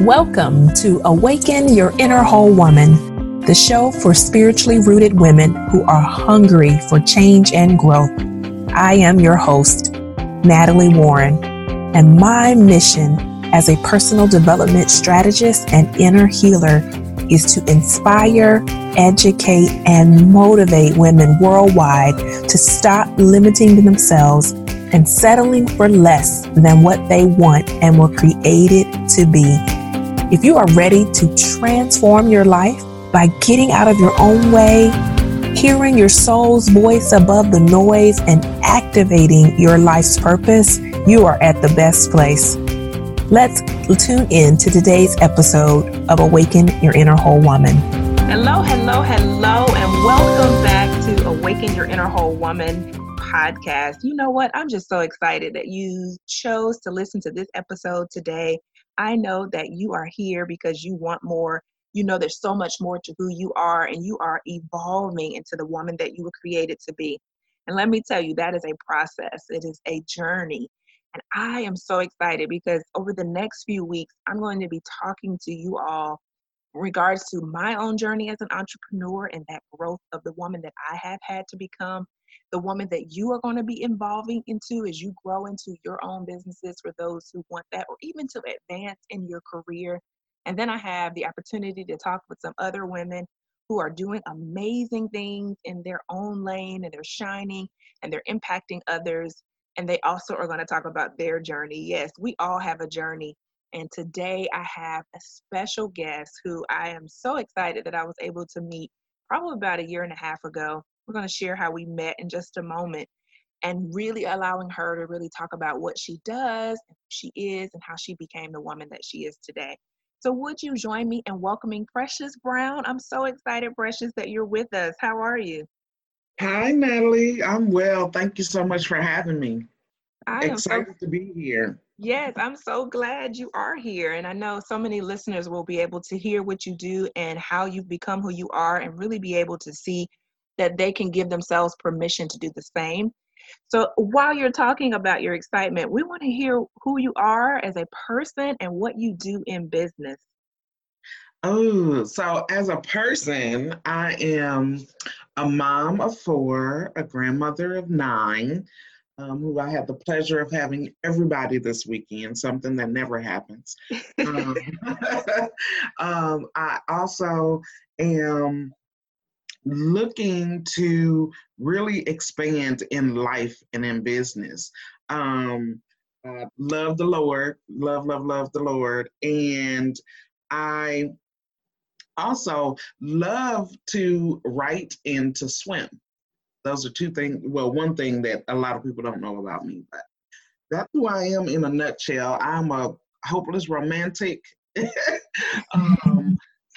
Welcome to Awaken Your Inner Whole Woman, the show for spiritually rooted women who are hungry for change and growth. I am your host, Natalie Warren, and my mission as a personal development strategist and inner healer is to inspire, educate, and motivate women worldwide to stop limiting themselves and settling for less than what they want and were created to be. If you are ready to transform your life by getting out of your own way, hearing your soul's voice above the noise, and activating your life's purpose, you are at the best place. Let's tune in to today's episode of Awaken Your Inner Whole Woman. Hello, hello, hello, and welcome back to Awaken Your Inner Whole Woman podcast. You know what? I'm just so excited that you chose to listen to this episode today. I know that you are here because you want more. You know there's so much more to who you are, and you are evolving into the woman that you were created to be. And let me tell you, that is a process, it is a journey. And I am so excited because over the next few weeks, I'm going to be talking to you all in regards to my own journey as an entrepreneur and that growth of the woman that I have had to become the woman that you are going to be involving into as you grow into your own businesses for those who want that, or even to advance in your career. And then I have the opportunity to talk with some other women who are doing amazing things in their own lane and they're shining and they're impacting others. And they also are going to talk about their journey. Yes, we all have a journey. And today I have a special guest who I am so excited that I was able to meet probably about a year and a half ago. We're going to share how we met in just a moment and really allowing her to really talk about what she does, who she is, and how she became the woman that she is today. So, would you join me in welcoming Precious Brown? I'm so excited, Precious, that you're with us. How are you? Hi, Natalie. I'm well. Thank you so much for having me. I am excited so, to be here. Yes, I'm so glad you are here. And I know so many listeners will be able to hear what you do and how you've become who you are and really be able to see that they can give themselves permission to do the same. So while you're talking about your excitement, we want to hear who you are as a person and what you do in business. Oh, so as a person, I am a mom of four, a grandmother of nine, um, who I had the pleasure of having everybody this weekend, something that never happens. um, um, I also am looking to really expand in life and in business. Um, uh, love the Lord, love, love, love the Lord. And I also love to write and to swim. Those are two things, well, one thing that a lot of people don't know about me, but that's who I am in a nutshell. I'm a hopeless romantic, um,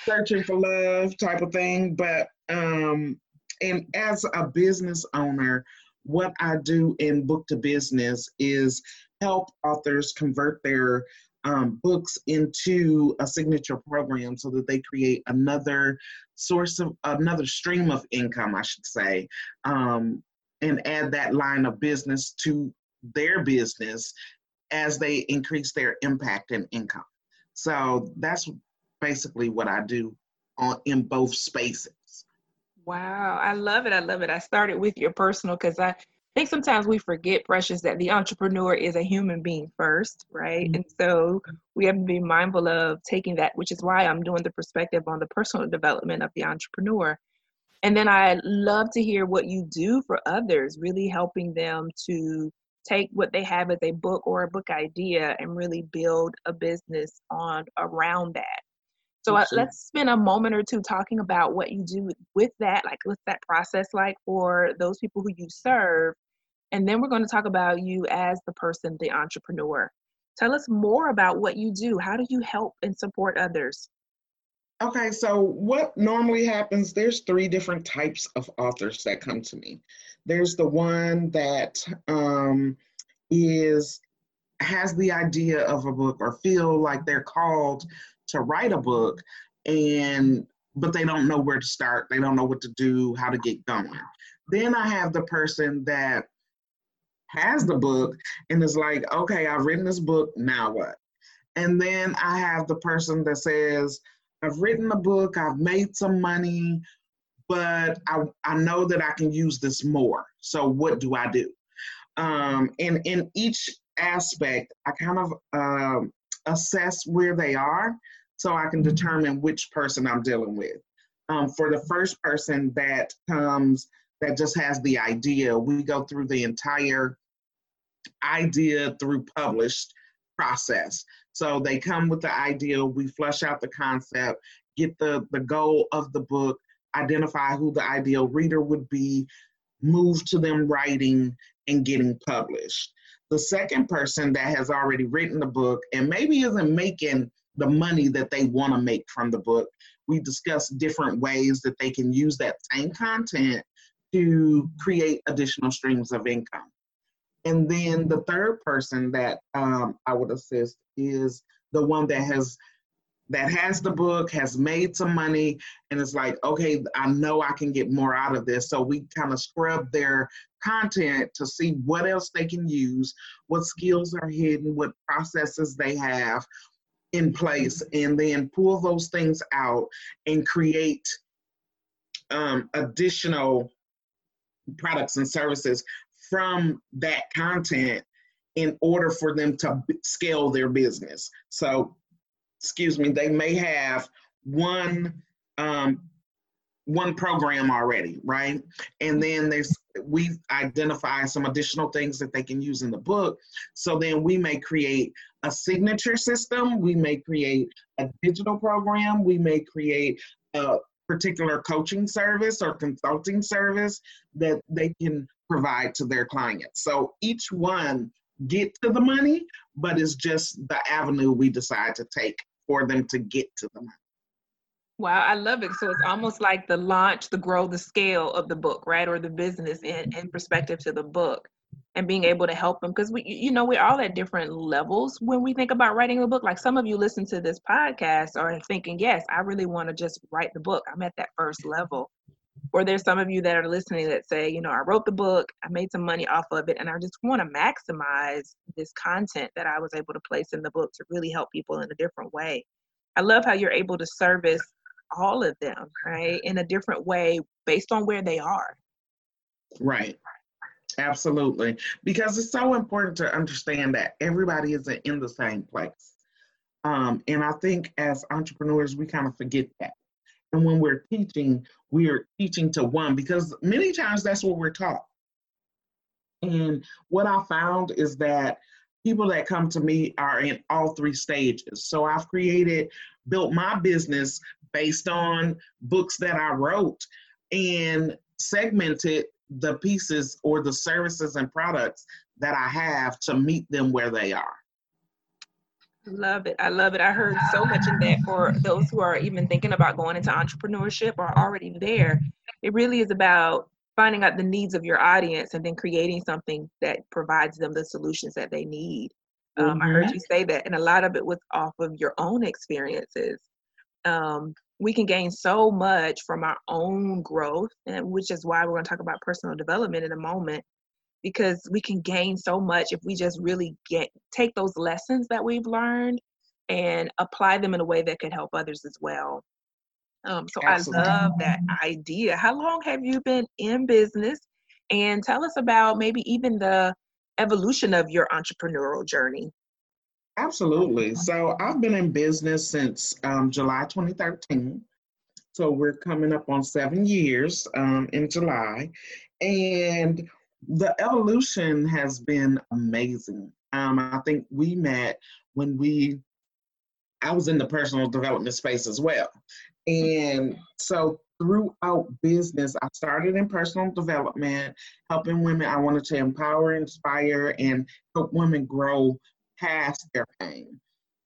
searching for love type of thing, but um, and as a business owner, what I do in book to business is help authors convert their um, books into a signature program so that they create another source of another stream of income, I should say, um, and add that line of business to their business as they increase their impact and income. So that's basically what I do on in both spaces. Wow, I love it. I love it. I started with your personal because I think sometimes we forget, Precious, that the entrepreneur is a human being first, right? Mm-hmm. And so we have to be mindful of taking that, which is why I'm doing the perspective on the personal development of the entrepreneur. And then I love to hear what you do for others, really helping them to take what they have as a book or a book idea and really build a business on around that. So uh, let's spend a moment or two talking about what you do with that. Like, what's that process like for those people who you serve? And then we're going to talk about you as the person, the entrepreneur. Tell us more about what you do. How do you help and support others? Okay, so what normally happens, there's three different types of authors that come to me. There's the one that um, is has the idea of a book or feel like they're called to write a book and but they don't know where to start they don't know what to do how to get going then i have the person that has the book and is like okay i've written this book now what And then I have the person that says, I've written a book, I've made some money, but I, I know that I can use this more. So what do I do? Um, and in each aspect, I kind of um, assess where they are so I can determine which person I'm dealing with. Um, for the first person that comes, that just has the idea, we go through the entire idea through published process. So they come with the idea, we flesh out the concept, get the, the goal of the book, identify who the ideal reader would be, move to them writing and getting published. The second person that has already written the book and maybe isn't making the money that they want to make from the book, we discuss different ways that they can use that same content to create additional streams of income. And then the third person that um, I would assist is the one that has that has the book, has made some money, and it's like, okay, I know I can get more out of this. So we kind of scrub their content to see what else they can use, what skills are hidden, what processes they have in place, and then pull those things out and create um, additional products and services from that content in order for them to scale their business. So, excuse me, they may have one um, one program already, right? And then there's we identify some additional things that they can use in the book. So then we may create a signature system, we may create a digital program, we may create a particular coaching service or consulting service that they can provide to their clients. So each one get to the money, but it's just the avenue we decide to take for them to get to the money. Wow, I love it. So it's almost like the launch, the grow, the scale of the book, right? Or the business in, in perspective to the book and being able to help them because we you know we're all at different levels when we think about writing a book. Like some of you listen to this podcast are thinking yes i really want to just write the book. I'm at that first level. Or there's some of you that are listening that say you know i wrote the book. I made some money off of it and i just want to maximize this content that i was able to place in the book to really help people in a different way. I love how you're able to service all of them right in a different way based on where they are right Absolutely. Because it's so important to understand that everybody isn't in the same place. Um, and I think as entrepreneurs, we kind of forget that. And when we're teaching, we're teaching to one because many times that's what we're taught. And what I found is that people that come to me are in all three stages. So I've created, built my business based on books that I wrote and segmented the pieces or the services and products that I have to meet them where they are. Love it. I love it. I heard so much in that for those who are even thinking about going into entrepreneurship or already there. It really is about finding out the needs of your audience and then creating something that provides them the solutions that they need. Um, mm-hmm. I heard mm-hmm. you say that, and a lot of it was off of your own experiences. Um, we can gain so much from our own growth, and which is why we're going to talk about personal development in a moment, because we can gain so much if we just really get take those lessons that we've learned and apply them in a way that could help others as well. Um, so Absolutely. I love that idea. How long have you been in business? And tell us about maybe even the evolution of your entrepreneurial journey. Absolutely. So I've been in business since um, July 2013. So we're coming up on seven years um, in July. And the evolution has been amazing. Um, I think we met when we, I was in the personal development space as well. And so throughout business, I started in personal development, helping women. I wanted to empower, inspire, and help women grow past their pain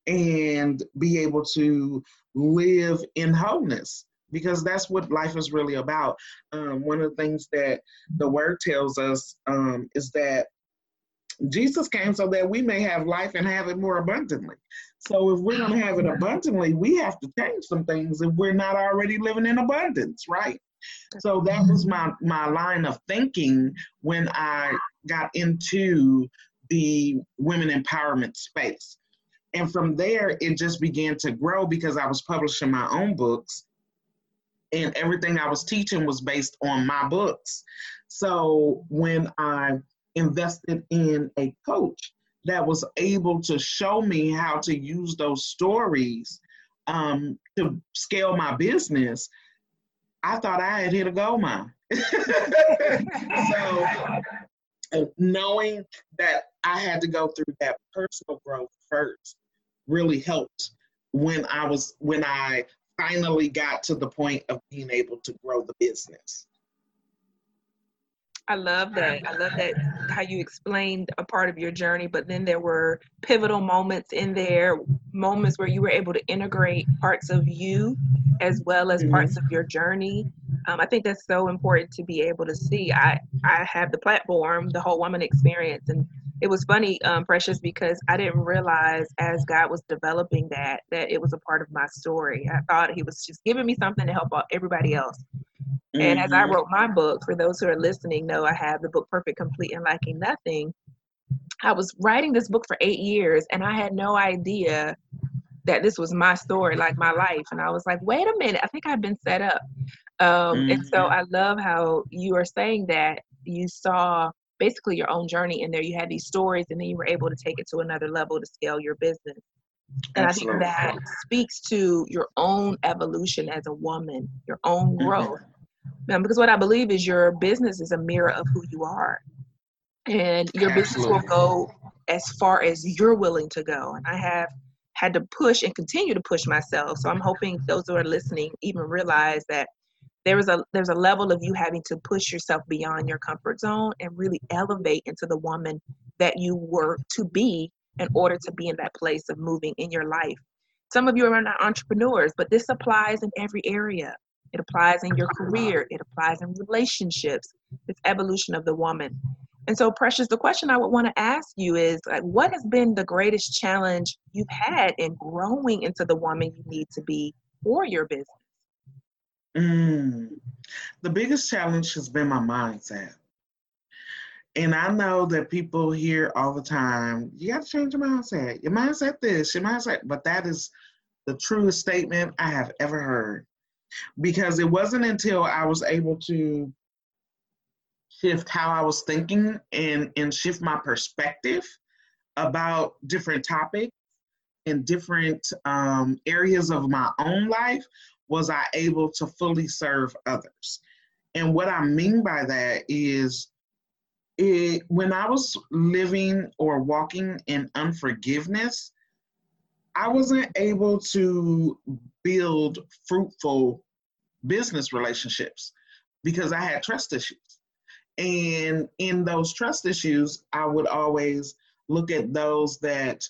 and be able to live in wholeness because that's what life is really about. Um, one of the things that the word tells us um, is that Jesus came so that we may have life and have it more abundantly. So if we're going to have it abundantly, we have to change some things if we're not already living in abundance, right? So that was mm-hmm. my my line of thinking when I got into the women empowerment space. And from there, it just began to grow because I was publishing my own books and everything I was teaching was based on my books. So when I invested in a coach that was able to show me how to use those stories um, to scale my business, I thought I had hit a gold mine. so knowing that I had to go through that personal growth first really helped when I was when I finally got to the point of being able to grow the business. I love that. I love that how you explained a part of your journey, but then there were pivotal moments in there, moments where you were able to integrate parts of you as well as mm-hmm. parts of your journey. Um, I think that's so important to be able to see. I I have the platform, the whole woman experience, and it was funny, um, Precious, because I didn't realize as God was developing that that it was a part of my story. I thought He was just giving me something to help out everybody else. Mm-hmm. And as I mm-hmm. wrote my book, for those who are listening, know I have the book Perfect, Complete, and Lacking Nothing. I was writing this book for eight years, and I had no idea that this was my story, like my life. And I was like, wait a minute, I think I've been set up. Um, mm-hmm. And so mm-hmm. I love how you are saying that you saw basically your own journey in there. You had these stories and then you were able to take it to another level to scale your business. And Absolutely. I think that speaks to your own evolution as a woman, your own mm-hmm. growth. Mm-hmm. Um, because what I believe is your business is a mirror of who you are. And your Absolutely. business will go as far as you're willing to go. And I have had to push and continue to push myself. So I'm hoping those who are listening even realize that there is a there's a level of you having to push yourself beyond your comfort zone and really elevate into the woman that you were to be in order to be in that place of moving in your life some of you are not entrepreneurs but this applies in every area it applies in your career it applies in relationships this evolution of the woman and so precious the question i would want to ask you is like what has been the greatest challenge you've had in growing into the woman you need to be for your business Mm. The biggest challenge has been my mindset. And I know that people hear all the time, you got to change your mindset. Your mindset this, your mindset, but that is the truest statement I have ever heard. Because it wasn't until I was able to shift how I was thinking and, and shift my perspective about different topics and different um, areas of my own life was I able to fully serve others. And what I mean by that is it, when I was living or walking in unforgiveness, I wasn't able to build fruitful business relationships because I had trust issues. And in those trust issues, I would always look at those that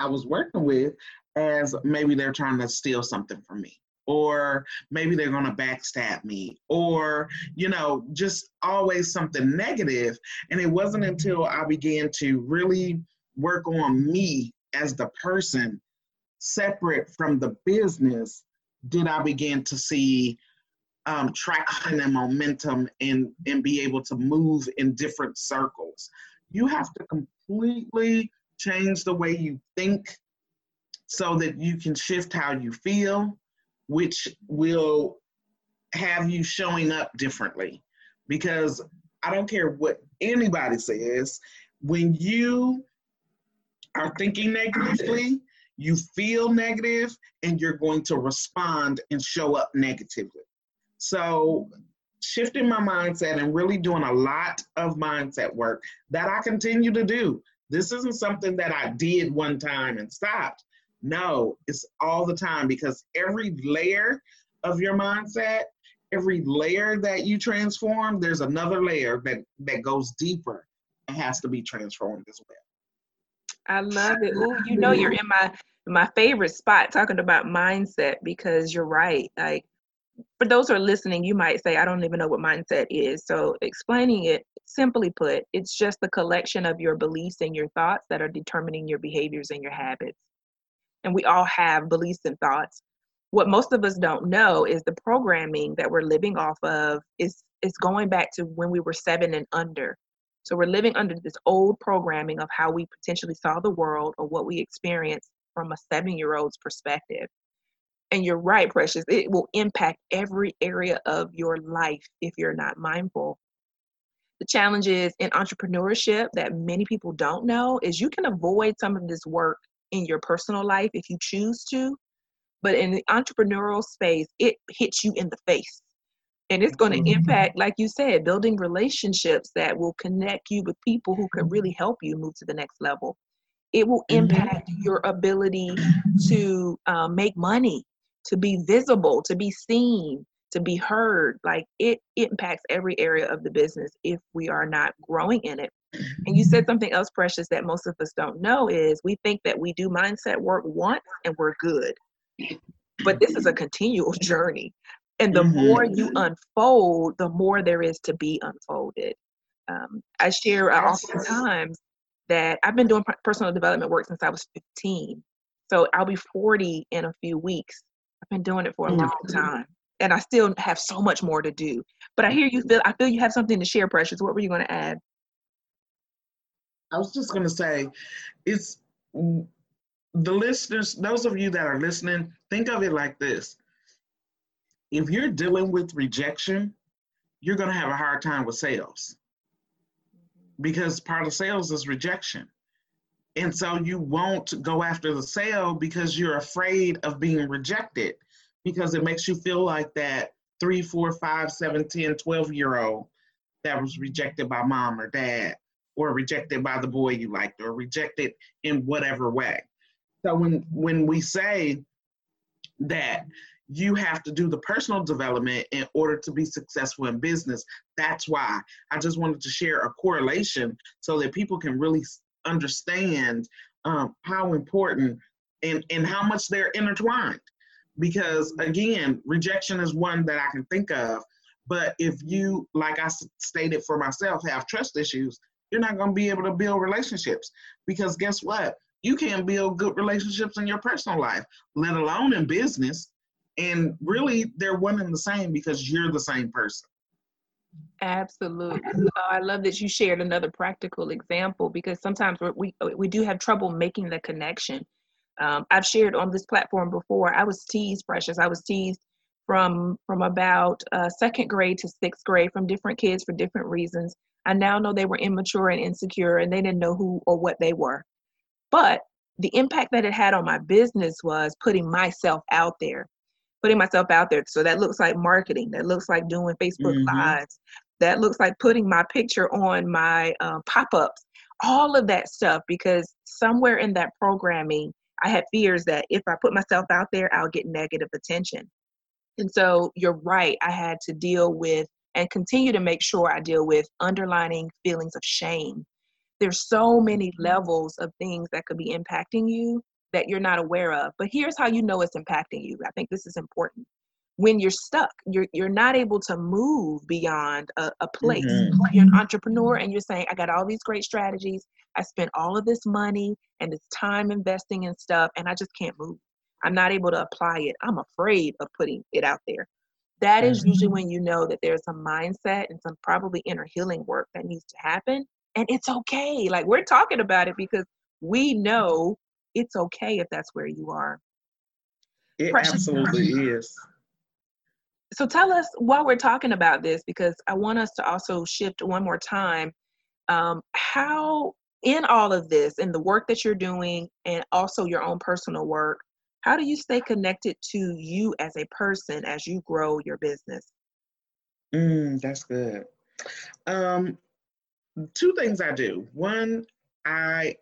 I was working with as maybe they're trying to steal something from me or maybe they're going to backstab me or you know just always something negative. and it wasn't until i began to really work on me as the person separate from the business did i begin to see um, traction and momentum and and be able to move in different circles you have to completely change the way you think so that you can shift how you feel, which will have you showing up differently. Because I don't care what anybody says, when you are thinking negatively, you feel negative and you're going to respond and show up negatively. So, shifting my mindset and really doing a lot of mindset work that I continue to do. This isn't something that I did one time and stopped. No, it's all the time because every layer of your mindset, every layer that you transform, there's another layer that, that goes deeper and has to be transformed as well. I love it. Ooh, you know you're in my my favorite spot talking about mindset because you're right. Like for those who are listening, you might say, I don't even know what mindset is. So explaining it, simply put, it's just the collection of your beliefs and your thoughts that are determining your behaviors and your habits and we all have beliefs and thoughts. What most of us don't know is the programming that we're living off of is is going back to when we were seven and under. So we're living under this old programming of how we potentially saw the world or what we experience from a seven year old's perspective. And you're right, Precious, it will impact every area of your life if you're not mindful. The challenge is in entrepreneurship that many people don't know is you can avoid some of this work in your personal life if you choose to. But in the entrepreneurial space, it hits you in the face. And it's going to mm-hmm. impact, like you said, building relationships that will connect you with people who can really help you move to the next level. It will mm-hmm. impact mm-hmm. your ability to um, make money, to be visible, to be seen, to be heard. Like it, it impacts every area of the business if we are not growing in it. And you said something else, Precious, that most of us don't know is we think that we do mindset work once and we're good. But this is a continual journey. And the mm-hmm. more you unfold, the more there is to be unfolded. Um, I share uh, oftentimes that I've been doing personal development work since I was 15. So I'll be 40 in a few weeks. I've been doing it for a mm-hmm. long time. And I still have so much more to do. But I hear you feel I feel you have something to share, Precious. What were you going to add? I was just going to say, it's the listeners, those of you that are listening, think of it like this. If you're dealing with rejection, you're going to have a hard time with sales because part of sales is rejection. And so you won't go after the sale because you're afraid of being rejected because it makes you feel like that three, four, five, seven, 10, 12 year old that was rejected by mom or dad or rejected by the boy you liked or rejected in whatever way. So when when we say that you have to do the personal development in order to be successful in business, that's why I just wanted to share a correlation so that people can really understand um, how important and, and how much they're intertwined. Because again, rejection is one that I can think of. But if you, like I stated for myself, have trust issues, you're not going to be able to build relationships because guess what? You can't build good relationships in your personal life, let alone in business. And really, they're one and the same because you're the same person. Absolutely. Oh, I love that you shared another practical example because sometimes we we do have trouble making the connection. Um, I've shared on this platform before. I was teased, precious. I was teased from from about uh, second grade to sixth grade from different kids for different reasons. I now know they were immature and insecure and they didn't know who or what they were. But the impact that it had on my business was putting myself out there, putting myself out there. So that looks like marketing, that looks like doing Facebook mm-hmm. Lives, that looks like putting my picture on my uh, pop ups, all of that stuff, because somewhere in that programming, I had fears that if I put myself out there, I'll get negative attention. And so you're right, I had to deal with and continue to make sure I deal with underlining feelings of shame. There's so many mm-hmm. levels of things that could be impacting you that you're not aware of. But here's how you know it's impacting you. I think this is important. When you're stuck, you're you're not able to move beyond a, a place. Mm-hmm. You're an entrepreneur and you're saying, I got all these great strategies. I spent all of this money and this time investing in stuff, and I just can't move. I'm not able to apply it. I'm afraid of putting it out there that is mm-hmm. usually when you know that there's a mindset and some probably inner healing work that needs to happen. And it's okay. Like we're talking about it because we know it's okay if that's where you are. It Precious absolutely is. So tell us while we're talking about this, because I want us to also shift one more time. Um, how in all of this, in the work that you're doing, and also your own personal work, how do you stay connected to you as a person as you grow your business? Mm, that's good. Um, two things I do. One, I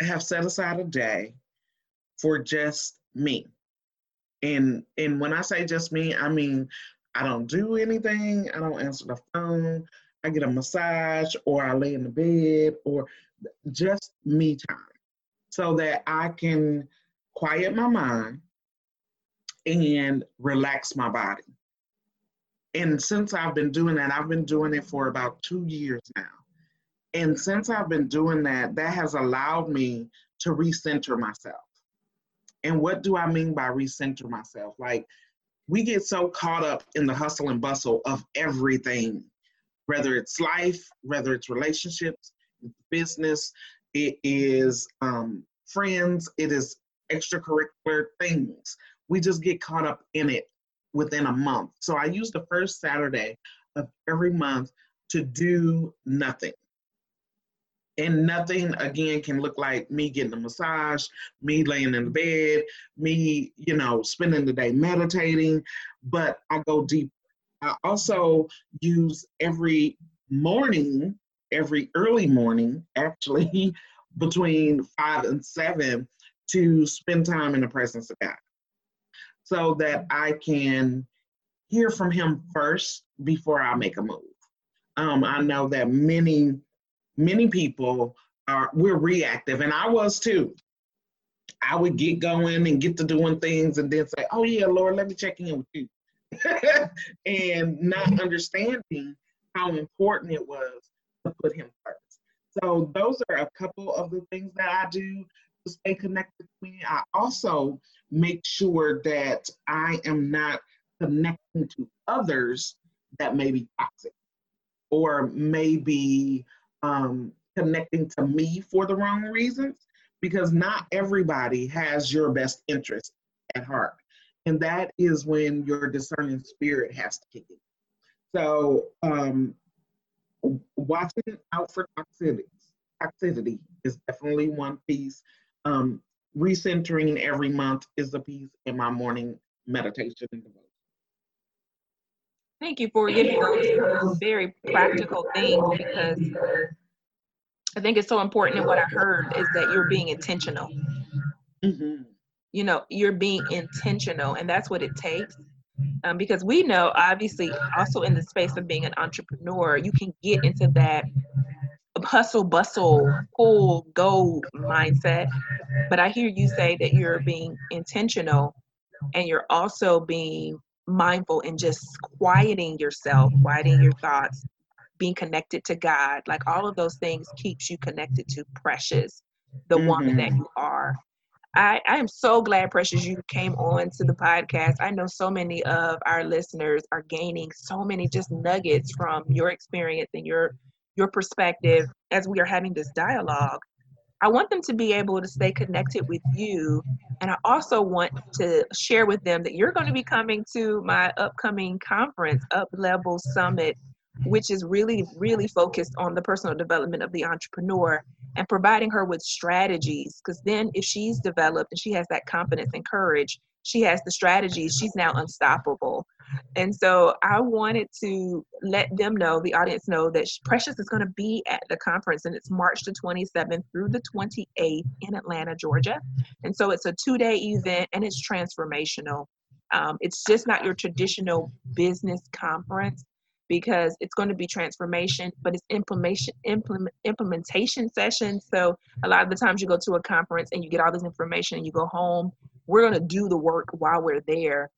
have set aside a day for just me. And and when I say just me, I mean I don't do anything. I don't answer the phone. I get a massage or I lay in the bed or just me time so that I can quiet my mind and relax my body. And since I've been doing that, I've been doing it for about two years now. And since I've been doing that, that has allowed me to recenter myself. And what do I mean by recenter myself? Like, we get so caught up in the hustle and bustle of everything whether it's life, whether it's relationships, business, it is um, friends, it is extracurricular things. We just get caught up in it within a month. So I use the first Saturday of every month to do nothing. And nothing again can look like me getting a massage, me laying in the bed, me, you know, spending the day meditating, but I go deep. I also use every morning, every early morning, actually, between five and seven, to spend time in the presence of God so that I can hear from Him first before I make a move. Um, I know that many, many people are, we're reactive, and I was too. I would get going and get to doing things and then say, oh, yeah, Lord, let me check in with you. and not understanding how important it was to put Him first. So, those are a couple of the things that I do stay connected to me. I also make sure that I am not connecting to others that may be toxic or maybe um, connecting to me for the wrong reasons because not everybody has your best interest at heart. And that is when your discerning spirit has to kick in. So, um, watching out for toxicity, toxicity is definitely one piece. Um, recentering every month is a piece in my morning meditation and devotion. Thank you for giving those very practical things because I think it's so important. And what I heard is that you're being intentional. Mm-hmm. You know, you're being intentional, and that's what it takes. Um, because we know, obviously, also in the space of being an entrepreneur, you can get into that hustle, bustle, pull, go mindset. But I hear you say that you're being intentional and you're also being mindful and just quieting yourself, quieting your thoughts, being connected to God. Like all of those things keeps you connected to Precious, the mm-hmm. woman that you are. I, I am so glad, Precious, you came on to the podcast. I know so many of our listeners are gaining so many just nuggets from your experience and your your perspective as we are having this dialogue. I want them to be able to stay connected with you. And I also want to share with them that you're going to be coming to my upcoming conference, Up Level Summit, which is really, really focused on the personal development of the entrepreneur and providing her with strategies. Because then, if she's developed and she has that confidence and courage, she has the strategies, she's now unstoppable. And so I wanted to let them know, the audience know, that Precious is going to be at the conference, and it's March the 27th through the 28th in Atlanta, Georgia. And so it's a two day event and it's transformational. Um, it's just not your traditional business conference because it's going to be transformation, but it's implementation implement, implementation sessions. So a lot of the times you go to a conference and you get all this information and you go home. We're going to do the work while we're there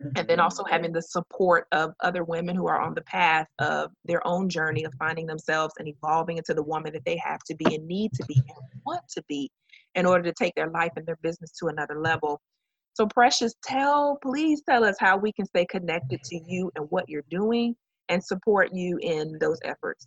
and then also having the support of other women who are on the path of their own journey of finding themselves and evolving into the woman that they have to be and need to be and want to be in order to take their life and their business to another level. So precious tell please tell us how we can stay connected to you and what you're doing and support you in those efforts.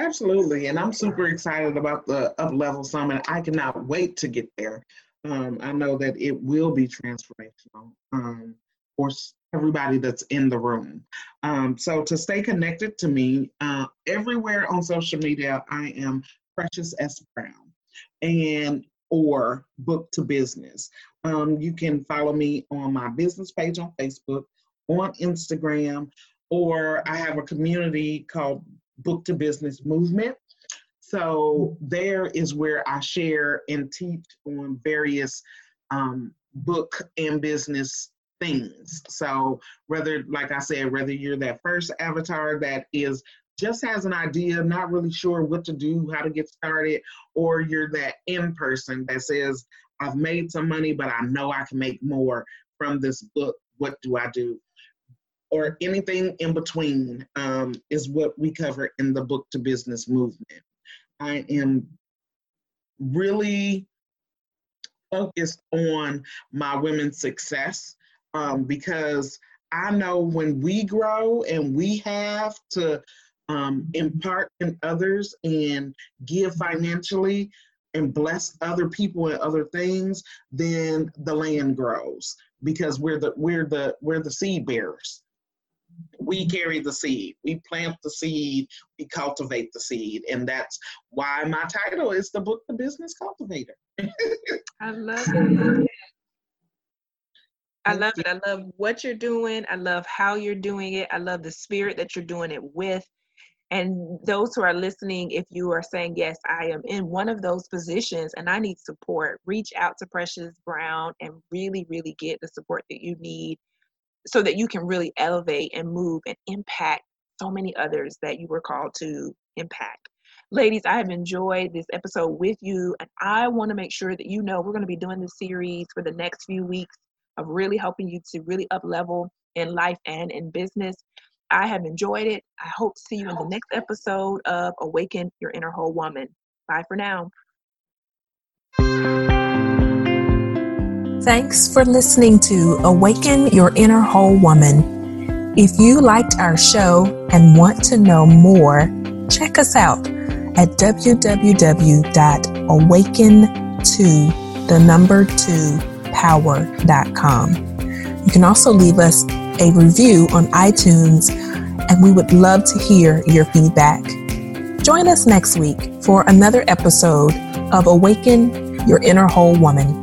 Absolutely and i'm super excited about the up level summit. I cannot wait to get there. Um, I know that it will be transformational. Um, for everybody that's in the room. Um, so to stay connected to me, uh, everywhere on social media, I am Precious S. Brown and or Book to Business. Um, you can follow me on my business page on Facebook, on Instagram, or I have a community called Book to Business Movement. So there is where I share and teach on various um, book and business things. So whether, like I said, whether you're that first avatar that is just has an idea, not really sure what to do, how to get started, or you're that in person that says, I've made some money, but I know I can make more from this book. What do I do? Or anything in between um, is what we cover in the book to business movement. I am really focused on my women's success um, because I know when we grow and we have to um, impart in others and give financially and bless other people and other things, then the land grows because we're the we're the we're the seed bearers. We carry the seed. We plant the seed. We cultivate the seed, and that's why my title is the book, The Business Cultivator. I love it. I love it. I love what you're doing. I love how you're doing it. I love the spirit that you're doing it with. And those who are listening, if you are saying, Yes, I am in one of those positions and I need support, reach out to Precious Brown and really, really get the support that you need so that you can really elevate and move and impact so many others that you were called to impact. Ladies, I have enjoyed this episode with you, and I want to make sure that you know we're going to be doing this series for the next few weeks of really helping you to really up level in life and in business. I have enjoyed it. I hope to see you in the next episode of Awaken Your Inner Whole Woman. Bye for now. Thanks for listening to Awaken Your Inner Whole Woman. If you liked our show and want to know more, check us out at www.awaken2 the number 2 power.com. You can also leave us a review on iTunes, and we would love to hear your feedback. Join us next week for another episode of Awaken Your Inner Whole Woman.